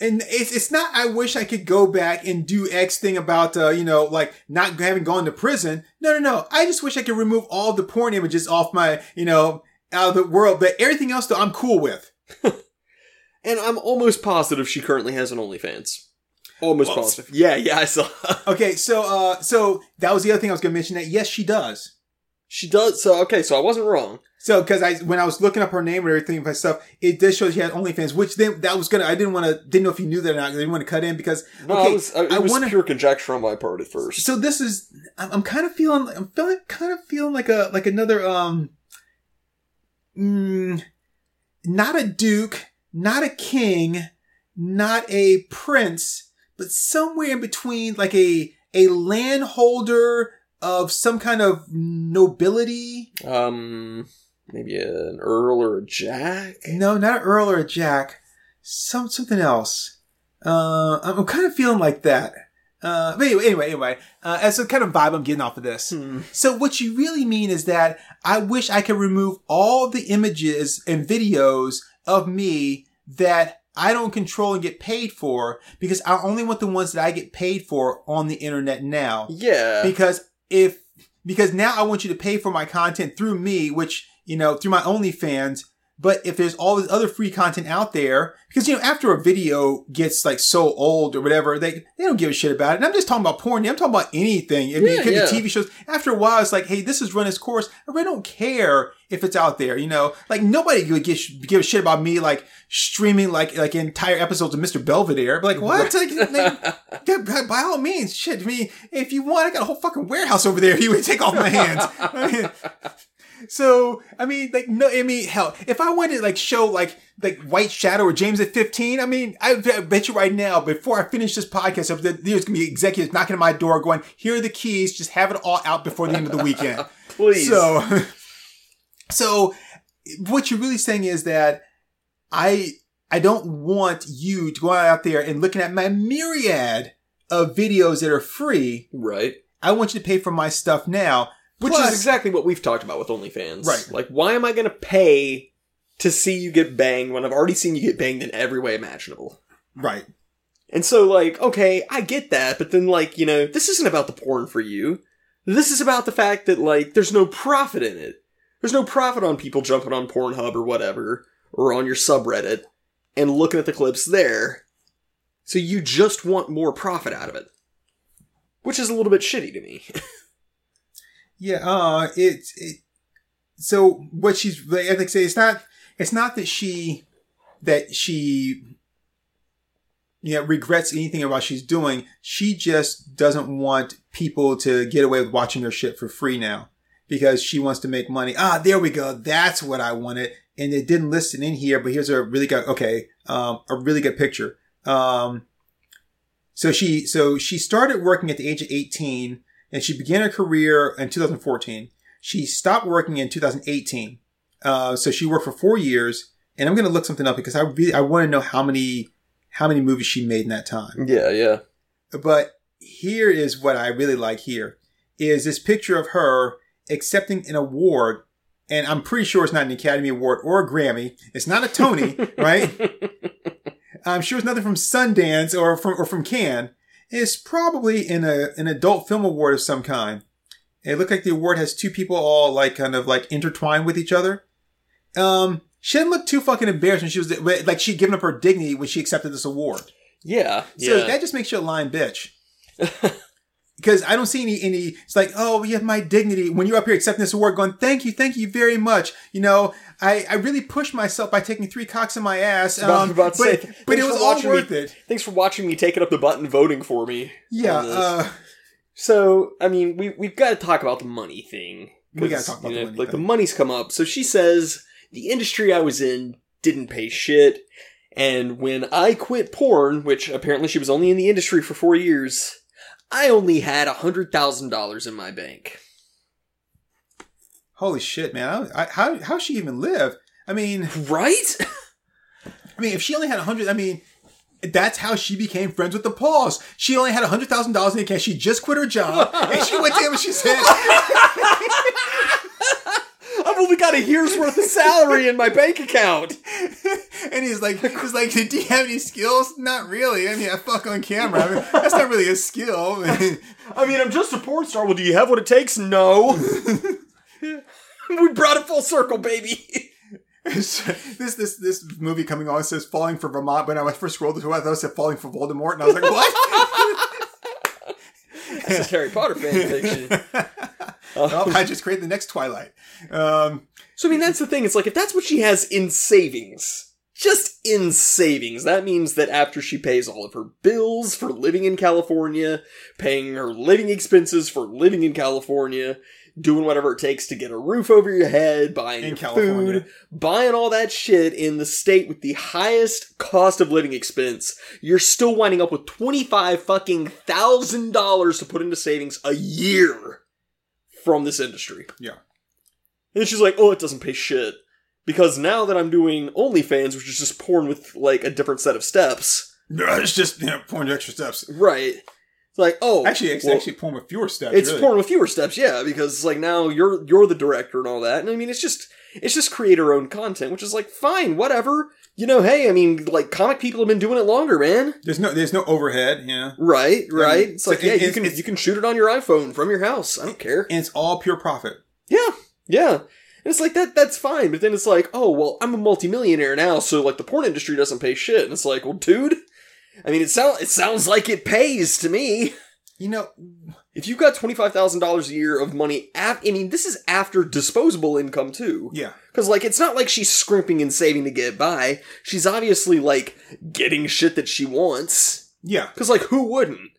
And it's, it's not, I wish I could go back and do X thing about, uh, you know, like not having gone to prison. No, no, no. I just wish I could remove all the porn images off my, you know, out of the world. But everything else, though, I'm cool with. And I'm almost positive she currently has an OnlyFans. Almost Well, positive. Yeah, yeah, I saw. Okay. So, uh, so that was the other thing I was going to mention that yes, she does. she does. So okay, so I wasn't wrong. So, cause I, when I was looking up her name and everything by stuff, it did show she had OnlyFans, which then that was gonna, I didn't want to, didn't know if you knew that or not, I didn't want to cut in because, No, okay, I was, I, it I was wanna- pure conjecture on my part at first. So this is I'm, I'm kind of feeling I'm feeling kind of feeling like a like another um mm, not a duke, not a king, not a prince, but somewhere in between like a a landholder of some kind of nobility. Um, maybe an earl or a jack. No, not an earl or a jack. Some something else. Uh, I'm, kind of feeling like that. Uh, but anyway, anyway, anyway, uh, as a kind of vibe I'm getting off of this. Hmm. So what you really mean is that I wish I could remove all the images and videos of me that I don't control and get paid for because I only want the ones that I get paid for on the internet now. Yeah. Because if, because now I want you to pay for my content through me, which, you know, through my OnlyFans. But if there's all this other free content out there, because, you know, after a video gets like so old or whatever, they, they don't give a shit about it. And I'm just talking about porn. I'm talking about anything. I mean, Yeah, it could yeah. be TV shows. After a while, it's like, hey, this has run its course. I really don't care if it's out there, you know? Like nobody would give, give a shit about me, like streaming like, like entire episodes of Mr. Belvedere. But like, what? Like, like, by, by all means, shit. I mean, if you want, I got a whole fucking warehouse over there. You would take off my hands. I mean, so I mean, like, no, I mean, hell, if I wanted to like show like like White Shadow or James at fifteen, I mean, I, I bet you right now, before I finish this podcast, there's gonna be executives knocking at my door, going, "Here are the keys. Just have it all out before the end of the weekend." Please. So, so what you're really saying is that I I don't want you to go out there and looking at my myriad of videos that are free. right. I want you to pay for my stuff now, which is is exactly what we've talked about with OnlyFans. Right. Like, why am I going to pay to see you get banged when I've already seen you get banged in every way imaginable? right. And so, like, okay, I get that, but then, like, you know, this isn't about the porn for you. This is about the fact that, like, there's no profit in it. There's no profit on people jumping on Pornhub or whatever, or on your subreddit, and looking at the clips there. So you just want more profit out of it. Which is a little bit shitty to me. Yeah, uh, it's it, so what she's like I think say it's not it's not that she that she yeah regrets anything about she's doing. She just doesn't want people to get away with watching her shit for free now because she wants to make money. Ah, there we go. That's what I wanted. And it didn't list it in here, but here's a really good okay, um, a really good picture. Um, so she so she started working at the age of 18 and she began her career in 2014. She stopped working in 2018. Uh, so she worked for four years, and I'm going to look something up because I really I want to know how many how many movies she made in that time. Yeah, yeah. But here is what I really like. Here is this picture of her accepting an award, and I'm pretty sure it's not an Academy Award or a Grammy. It's not a Tony, right? I'm sure it's nothing from Sundance or from or from Cannes. It's probably in a an adult film award of some kind. It looked like the award has two people all like kind of like intertwined with each other. Um, she didn't look too fucking embarrassed when she was like she'd given up her dignity when she accepted this award. Yeah, So yeah. that just makes you a lying bitch. Because I don't see any any. It's like, oh, you have my dignity when you're up here accepting this award, going, thank you, thank you very much. You know, I I really pushed myself by taking three cocks in my ass. Um, about to but, say, but it was all worth me- it. Thanks for watching me taking up the button voting for me. Yeah. Uh, So, I mean, we we've got to talk about the money thing. We gotta 'Cause, talk about you the know, money Like the money's come up. So she says the industry I was in didn't pay shit, and when I quit porn, which apparently she was only in the industry for four years, I only had a hundred thousand dollars in my bank. Holy shit, man! I, I, how how she even live? I mean, Right? I mean, if she only had a hundred, I mean. That's how she became friends with the Pauls. She only had a hundred thousand dollars in the cash. She just quit her job, and she went to him and she said, I've only got a year's worth of salary in my bank account. and he's like, he's like, do you have any skills? Not really. I mean, I fuck on camera. I mean, that's not really a skill. I mean, I'm just a porn star. Well, do you have what it takes? No. we brought it full circle, baby. this this this movie coming on says falling for Vermont. But when I first scrolled through it, I thought it said falling for Voldemort, and I was like, what? That's just Harry Potter fan fiction. well, I just created the next Twilight. Um, So I mean, that's the thing. It's like if that's what she has in savings, just in savings, that means that after she pays all of her bills for living in California, paying her living expenses for living in California, doing whatever it takes to get a roof over your head, buying In your California. food, buying all that shit in the state with the highest cost of living expense, you're still winding up with twenty five fucking thousand dollars to put into savings a year from this industry. yeah. And she's like, oh, it doesn't pay shit. Because now that I'm doing OnlyFans, which is just porn with, like, a different set of steps. No, It's just you know, pouring extra steps. Right. It's like, oh. Actually, it's well, actually pouring with fewer steps. it's really. porn with fewer steps, yeah, because, like, now you're, you're the director and all that. And I mean, it's just, it's just creator owned content, which is like, fine, whatever. You know, hey, I mean, like, comic people have been doing it longer, man. There's no there's no overhead. You know, Right, right. It's so like, yeah, it- you can, you can shoot it on your iPhone from your house. I don't care. and it's all pure profit. Yeah, yeah. And it's like that that's fine, but then it's like, oh well, I'm a multimillionaire now, so like the porn industry doesn't pay shit. And it's like, well, dude, I mean it sounds it sounds like it pays to me. You know, If you've got twenty five thousand dollars a year of money, af- I mean this is after disposable income too. yeah. Because like it's not like she's scrimping and saving to get by. She's obviously like getting shit that she wants. Yeah. Because like who wouldn't?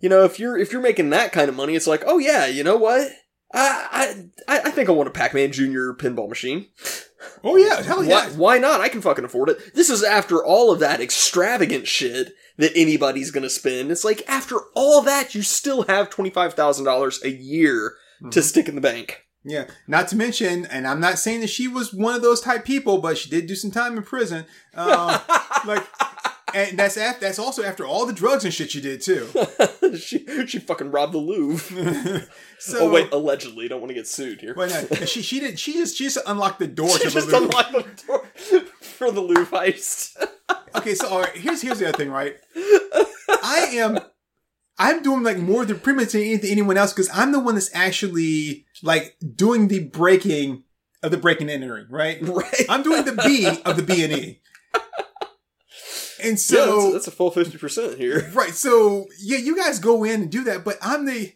You know, if you're if you're making that kind of money, it's like, oh yeah, you know what? I I I think I want a Pac-Man Junior pinball machine. Oh yeah. Hell yeah. Why, why not? I can fucking afford it. This is after all of that extravagant shit that anybody's gonna spend. It's like after all that, you still have twenty five thousand dollars a year to stick in the bank. Yeah. Not to mention, and I'm not saying that she was one of those type people, but she did do some time in prison. Um, like, and that's after, that's also after all the drugs and shit she did too. she she fucking robbed the Louvre. So, oh wait, allegedly. Don't want to get sued here. Well, no, she she did she just she just unlocked the door She to the just Louvre. unlocked the door for the Louvre heist. Okay, so all right, here's here's the other thing, right? I am I'm doing like more than pretty much anything anyone else because I'm the one that's actually like doing the breaking of the breaking and entering, right? Right. I'm doing the B of the B and E. And yeah, so that's, that's a full fifty percent here. Right. So yeah, you guys go in and do that, but I'm the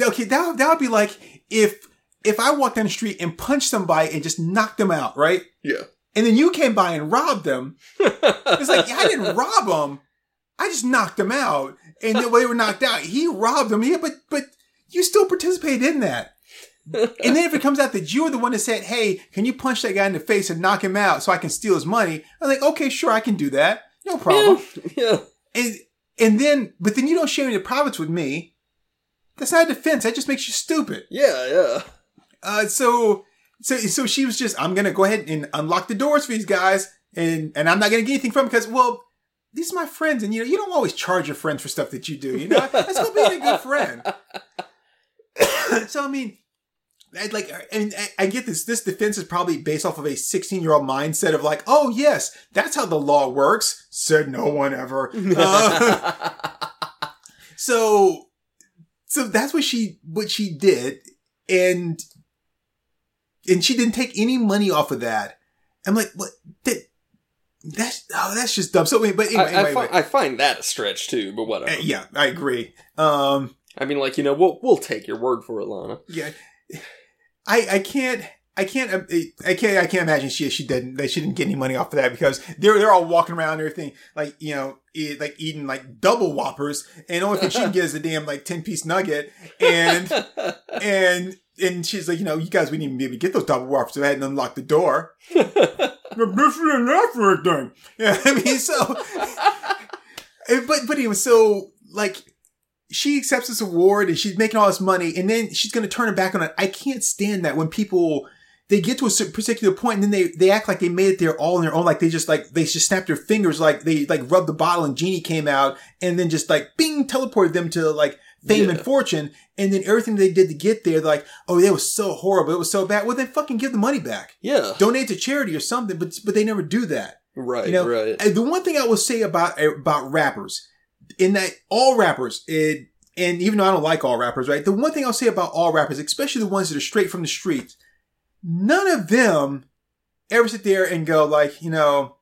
okay. That that would be like if if I walked down the street and punched somebody and just knocked them out, right? Yeah. And then you came by and robbed them. It's like I didn't rob them. I just knocked them out, and then when they were knocked out, he robbed them. Yeah, but but you still participated in that. And then if it comes out that you were the one that said, "Hey, can you punch that guy in the face and knock him out so I can steal his money?" I'm like, "Okay, sure, I can do that. No problem." yeah. And and then, but then you don't share any profits with me. That's not a defense. That just makes you stupid. Yeah, yeah. Uh, so so so she was just, I'm gonna go ahead and unlock the doors for these guys, and and I'm not gonna get anything from them because well. These are my friends, and you know you don't always charge your friends for stuff that you do. You know that's called being a good friend. so I mean, I like, and I, I get this. This defense is probably based off of a 16 year old mindset of like, oh yes, that's how the law works. Said no one ever. Uh, so, so that's what she what she did, and and she didn't take any money off of that. I'm like, what? That, that's oh, that's just dumb. So, wait, but anyway, I, I, anyway, fi- wait. I find that a stretch too, but whatever. Uh, yeah, I agree. Um, I mean, like you know, we'll we'll take your word for it, Lana. yeah, I I can't. I can't. uh, I can't. I can't imagine she she didn't. That she didn't get any money off of that because they're they're all walking around and everything like you know eat, like eating like double whoppers and only thing she can get is a damn like ten piece nugget and and and she's like you know you guys we didn't be able to get those double whoppers so I had to unlock the door. And everything. Yeah, I mean so. But but was so like she accepts this award and she's making all this money and then she's going to turn it back on it. I can't stand that when people they get to a particular point and then they they act like they made it there all on their own like they just like they just snapped their fingers like they like rubbed the bottle and genie came out and then just like bing teleported them to like fame and fortune and then everything they did to get there they're like oh that was so horrible it was so bad well then fucking give the money back yeah. donate to charity or something but but they never do that Right. you know, right. the one thing I will say about about rappers, in that all rappers, it, and even though I don't like all rappers, right? The one thing I'll say about all rappers, especially the ones that are straight from the streets, none of them ever sit there and go like, you know,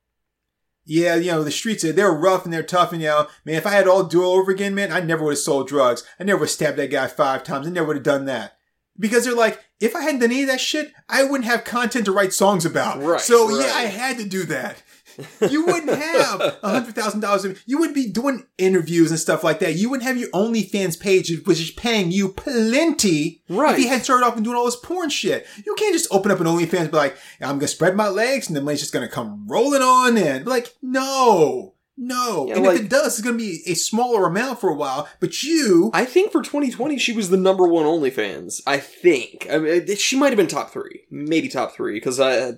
yeah, you know, the streets are they're rough and they're tough, and you know, man, if I had all do over again, man, I never would have sold drugs. I never would have stabbed that guy five times. I never would have done that. Because they're like, if I hadn't done any of that shit, I wouldn't have content to write songs about. Right, so right. yeah, I had to do that. You wouldn't have a hundred thousand dollars. You wouldn't be doing interviews and stuff like that. You wouldn't have your OnlyFans page, which is paying you plenty. Right. If you had started off and doing all this porn shit, you can't just open up an OnlyFans and be like, "I'm gonna spread my legs and the money's just gonna come rolling on in." Be like, no, no. Yeah, and like- if it does, it's gonna be a smaller amount for a while. But you, I think for 2020 she was the number one OnlyFans. I think. I mean, she might have been top three, maybe top three, because I. Uh,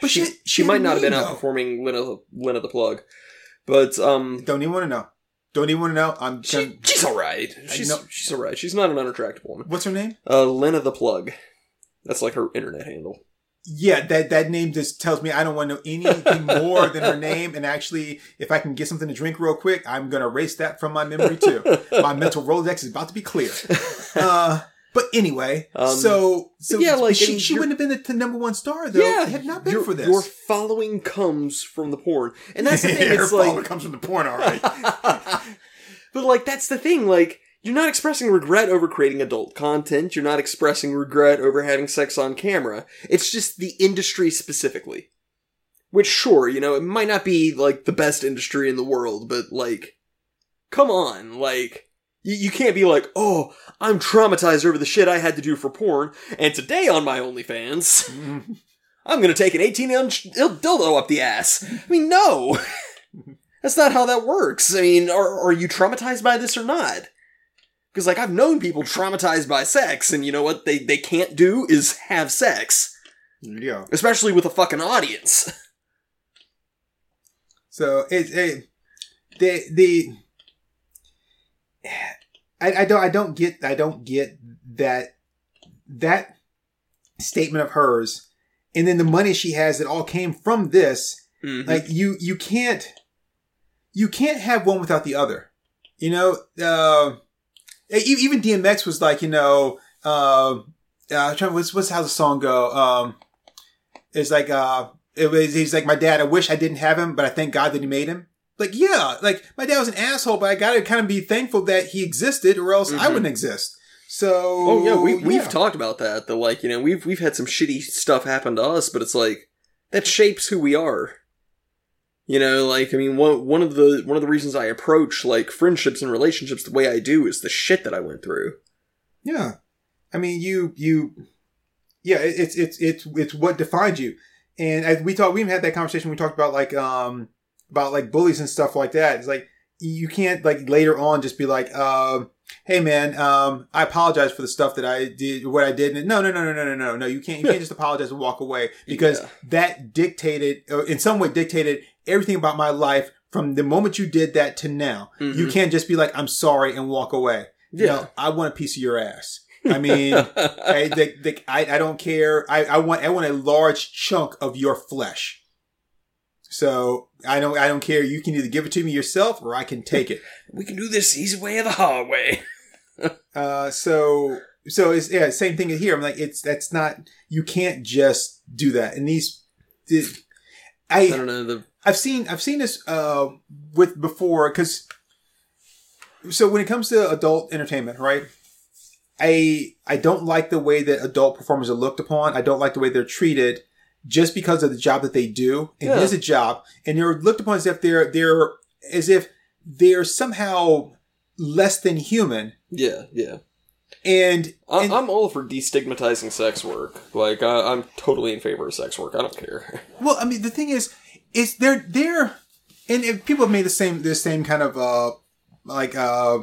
But she, she- she, she might not have been name, though. outperforming Lena, Lena the Plug, but um, don't even want to know. Don't even want to know. I'm. she, gonna- she's all right. She's know- she's all right. She's not an unattractive woman. what's her name? Uh, Lena the Plug. That's like her internet handle. Yeah, that that name just tells me I don't want to know anything more than her name. And actually, if I can get something to drink real quick, I'm gonna erase that from my memory too. my mental Rolodex is about to be clear. Uh, but anyway, Um, so so yeah, like, she she wouldn't have been the, number one star though. yeah, had not been for this. Your following comes from the porn, and that's the thing. It's like, comes from the porn, all right. but like that's the thing. Like you're not expressing regret over creating adult content. You're not expressing regret over having sex on camera. It's just the industry specifically. Which, sure, you know, it might not be like the best industry in the world, but like, come on, like. You, you can't be like, oh, I'm traumatized over the shit I had to do for porn, and today on my OnlyFans, I'm gonna take an 18 inch dildo up the ass. I mean, no! That's not how that works. I mean, are, are you traumatized by this or not? Because, like, I've known people traumatized by sex, and you know what they, they can't do is have sex. Go. Especially with a fucking audience. So it, it the the I, I don't I don't get I don't get that that statement of hers and then the money she has that all came from this Mhm. like you you can't you can't have one without the other you know uh, even DMX was like you know uh, uh I'm trying what's what's how the song go um It's like uh, it was. He's like my dad. I wish I didn't have him, but I thank God that he made him. Like yeah, like my dad was an asshole, but I gotta kind of be thankful that he existed, or else I Mhm. wouldn't exist. So Oh yeah, we, we've yeah. talked about that. The like, you know, we've we've had some shitty stuff happen to us, but it's like that shapes who we are. You know, like I mean, one one of the one of the reasons I approach like friendships and relationships the way I do is the shit that I went through. Yeah, I mean, you you, yeah, it's it's it's it's what defines you. And as we talked, we even had that conversation. We talked about like um about like bullies and stuff like that. It's like you can't like later on just be like, um, hey man, um, I apologize for the stuff that I did, what I did. And no, no, no, no, no, no, no, no. You can't you can't just apologize and walk away because Yeah. that dictated, or in some way, dictated everything about my life from the moment you did that to now. You Mhm. can't just be like, I'm sorry and walk away. Yeah. No, I want a piece of your ass. I mean, I, the, the, I, I don't care. I, I want I want a large chunk of your flesh. So I don't I don't care. You can either give it to me yourself or I can take it. we can do this easy way or the hard way. Uh, so so it's yeah same thing here. I'm like it's that's not you can't just do that. And these, the, I I don't know the I've seen I've seen this uh with before because so when it comes to adult entertainment, right? I I don't like the way that adult performers are looked upon. I don't like the way they're treated just because of the job that they do. And Yeah. it is a job, and they're looked upon as if they're they're as if they're somehow less than human. yeah yeah. And, I, and I'm all for destigmatizing sex work. Like I, I'm totally in favor of sex work. I don't care. Well, I mean, the thing is, is they're they're, and if people have made the same the same kind of uh like uh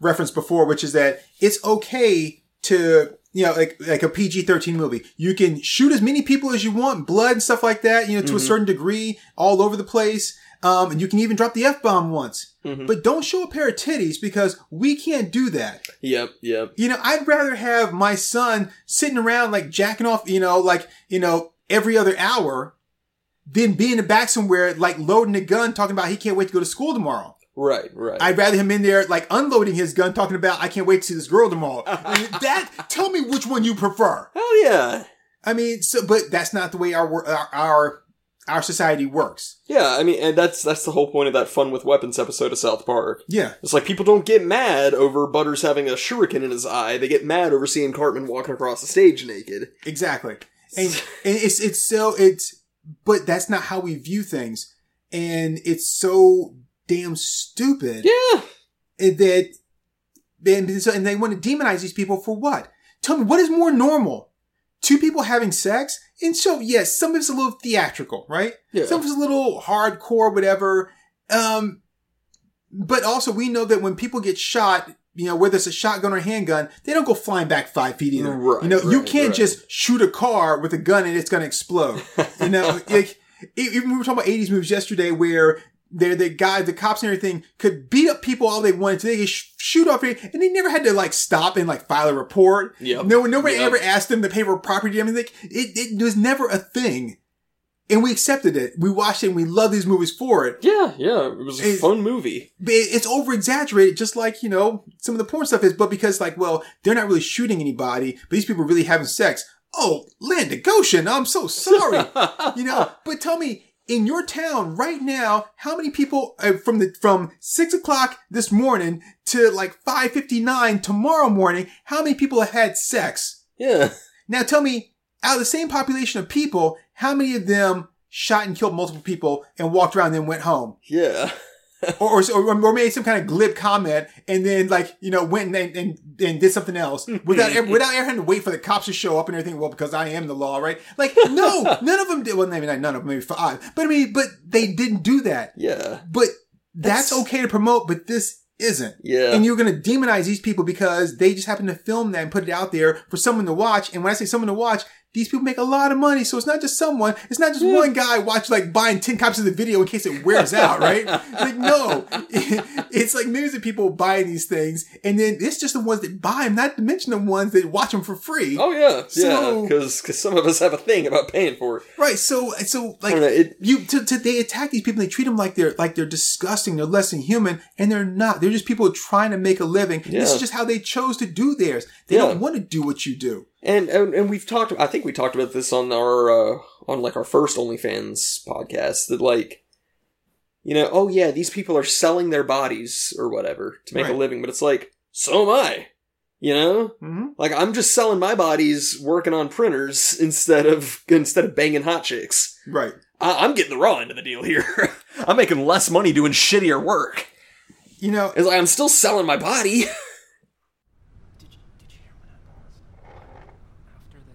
reference before, which is that it's okay to you know like like a PG thirteen movie. You can shoot as many people as you want, blood and stuff like that. You know, to a Mhm. certain degree, all over the place. Um, and you can even drop the f bomb once, Mhm. but don't show a pair of titties because we can't do that. Yep yep. You know, I'd rather have my son sitting around like jacking off, you know, like, you know, every other hour than be in the back somewhere like loading a gun talking about he can't wait to go to school tomorrow. Right right. I'd rather him in there like unloading his gun talking about I can't wait to see this girl tomorrow. That tell me which one you prefer. Hell yeah. I mean, so but that's not the way our our our, our society works. Yeah, I mean, and that's that's the whole point of that fun with weapons episode of South Park. Yeah. It's like people don't get mad over Butters having a shuriken in his eye. They get mad over seeing Cartman walking across the stage naked. Exactly. And, and it's it's so it's but that's not how we view things. And it's so damn stupid Yeah. and that and, so, and they want to demonize these people for what? Tell me what is more normal? Two people having sex? And so yes, some of it's a little theatrical, right? Yeah. Some of it's a little hardcore, whatever. Um but also we know that when people get shot, you know, whether it's a shotgun or a handgun, they don't go flying back five feet either. Right, you know, you can't right. just shoot a car with a gun and it's going to explode. You know, like even we were talking about '80s movies yesterday, where they're the guys, the cops and everything could beat up people all they wanted to. They could sh- shoot off, here, and they never had to like stop and like file a report. Yep. No, nobody Yep. ever asked them to pay for property damage. Like it, it was never a thing, and we accepted it. We watched it, and we love these movies for it. Yeah, yeah. It was a It- fun movie. But it's over exaggerated, just like you know some of the porn stuff is. But because like, well, they're not really shooting anybody, but these people are really having sex. Oh, land of Goshen, I'm so sorry. you know, but tell me, in your town right now, how many people uh, from the from six o'clock this morning to like five fifty nine tomorrow morning? How many people have had sex? yeah. Now tell me, out of the same population of people, how many of them shot and killed multiple people and walked around and then went home? Yeah. Or, or, or made some kind of glib comment and then like, you know, went and, and, and did something else without, without ever having to wait for the cops to show up and everything. Well, because I am the law, right? Like, no, none of them did. Well, maybe not none of them, maybe five. But I mean, but they didn't do that. Yeah. But that's, That's- okay to promote, but this isn't. Yeah. And you're going to demonize these people because they just happen to film that and put it out there for someone to watch. And when I say someone to watch, these people make a lot of money. So it's not just someone. It's not just Yeah. one guy watching like buying 10 copies of the video in case it wears out, right? Like, no. it's like millions of people buying these things. And then it's just the ones that buy them, not to mention the ones that watch them for free. oh yeah. So- yeah. Because some of us have a thing about paying for it. Right. So, so like, know. It. you to, to they attack these people they treat them like they're like they're disgusting they're less than human and they're not they're just people trying to make a living this is just how they chose to do theirs they Yeah. don't want to do what you do And, and and we've talked. I think we talked about this on our uh, on like our first OnlyFans podcast. That like, you know, oh yeah, these people are selling their bodies or whatever to make Right. a living, but it's like, so am I. You know, Mm-hmm. like I'm just selling my bodies, working on printers instead of instead of banging hot chicks. Right. I, I'm getting the raw end of the deal here. I'm making less money doing shittier work. You know, It's like I'm still selling my body. Did you, did you hear what happened after the,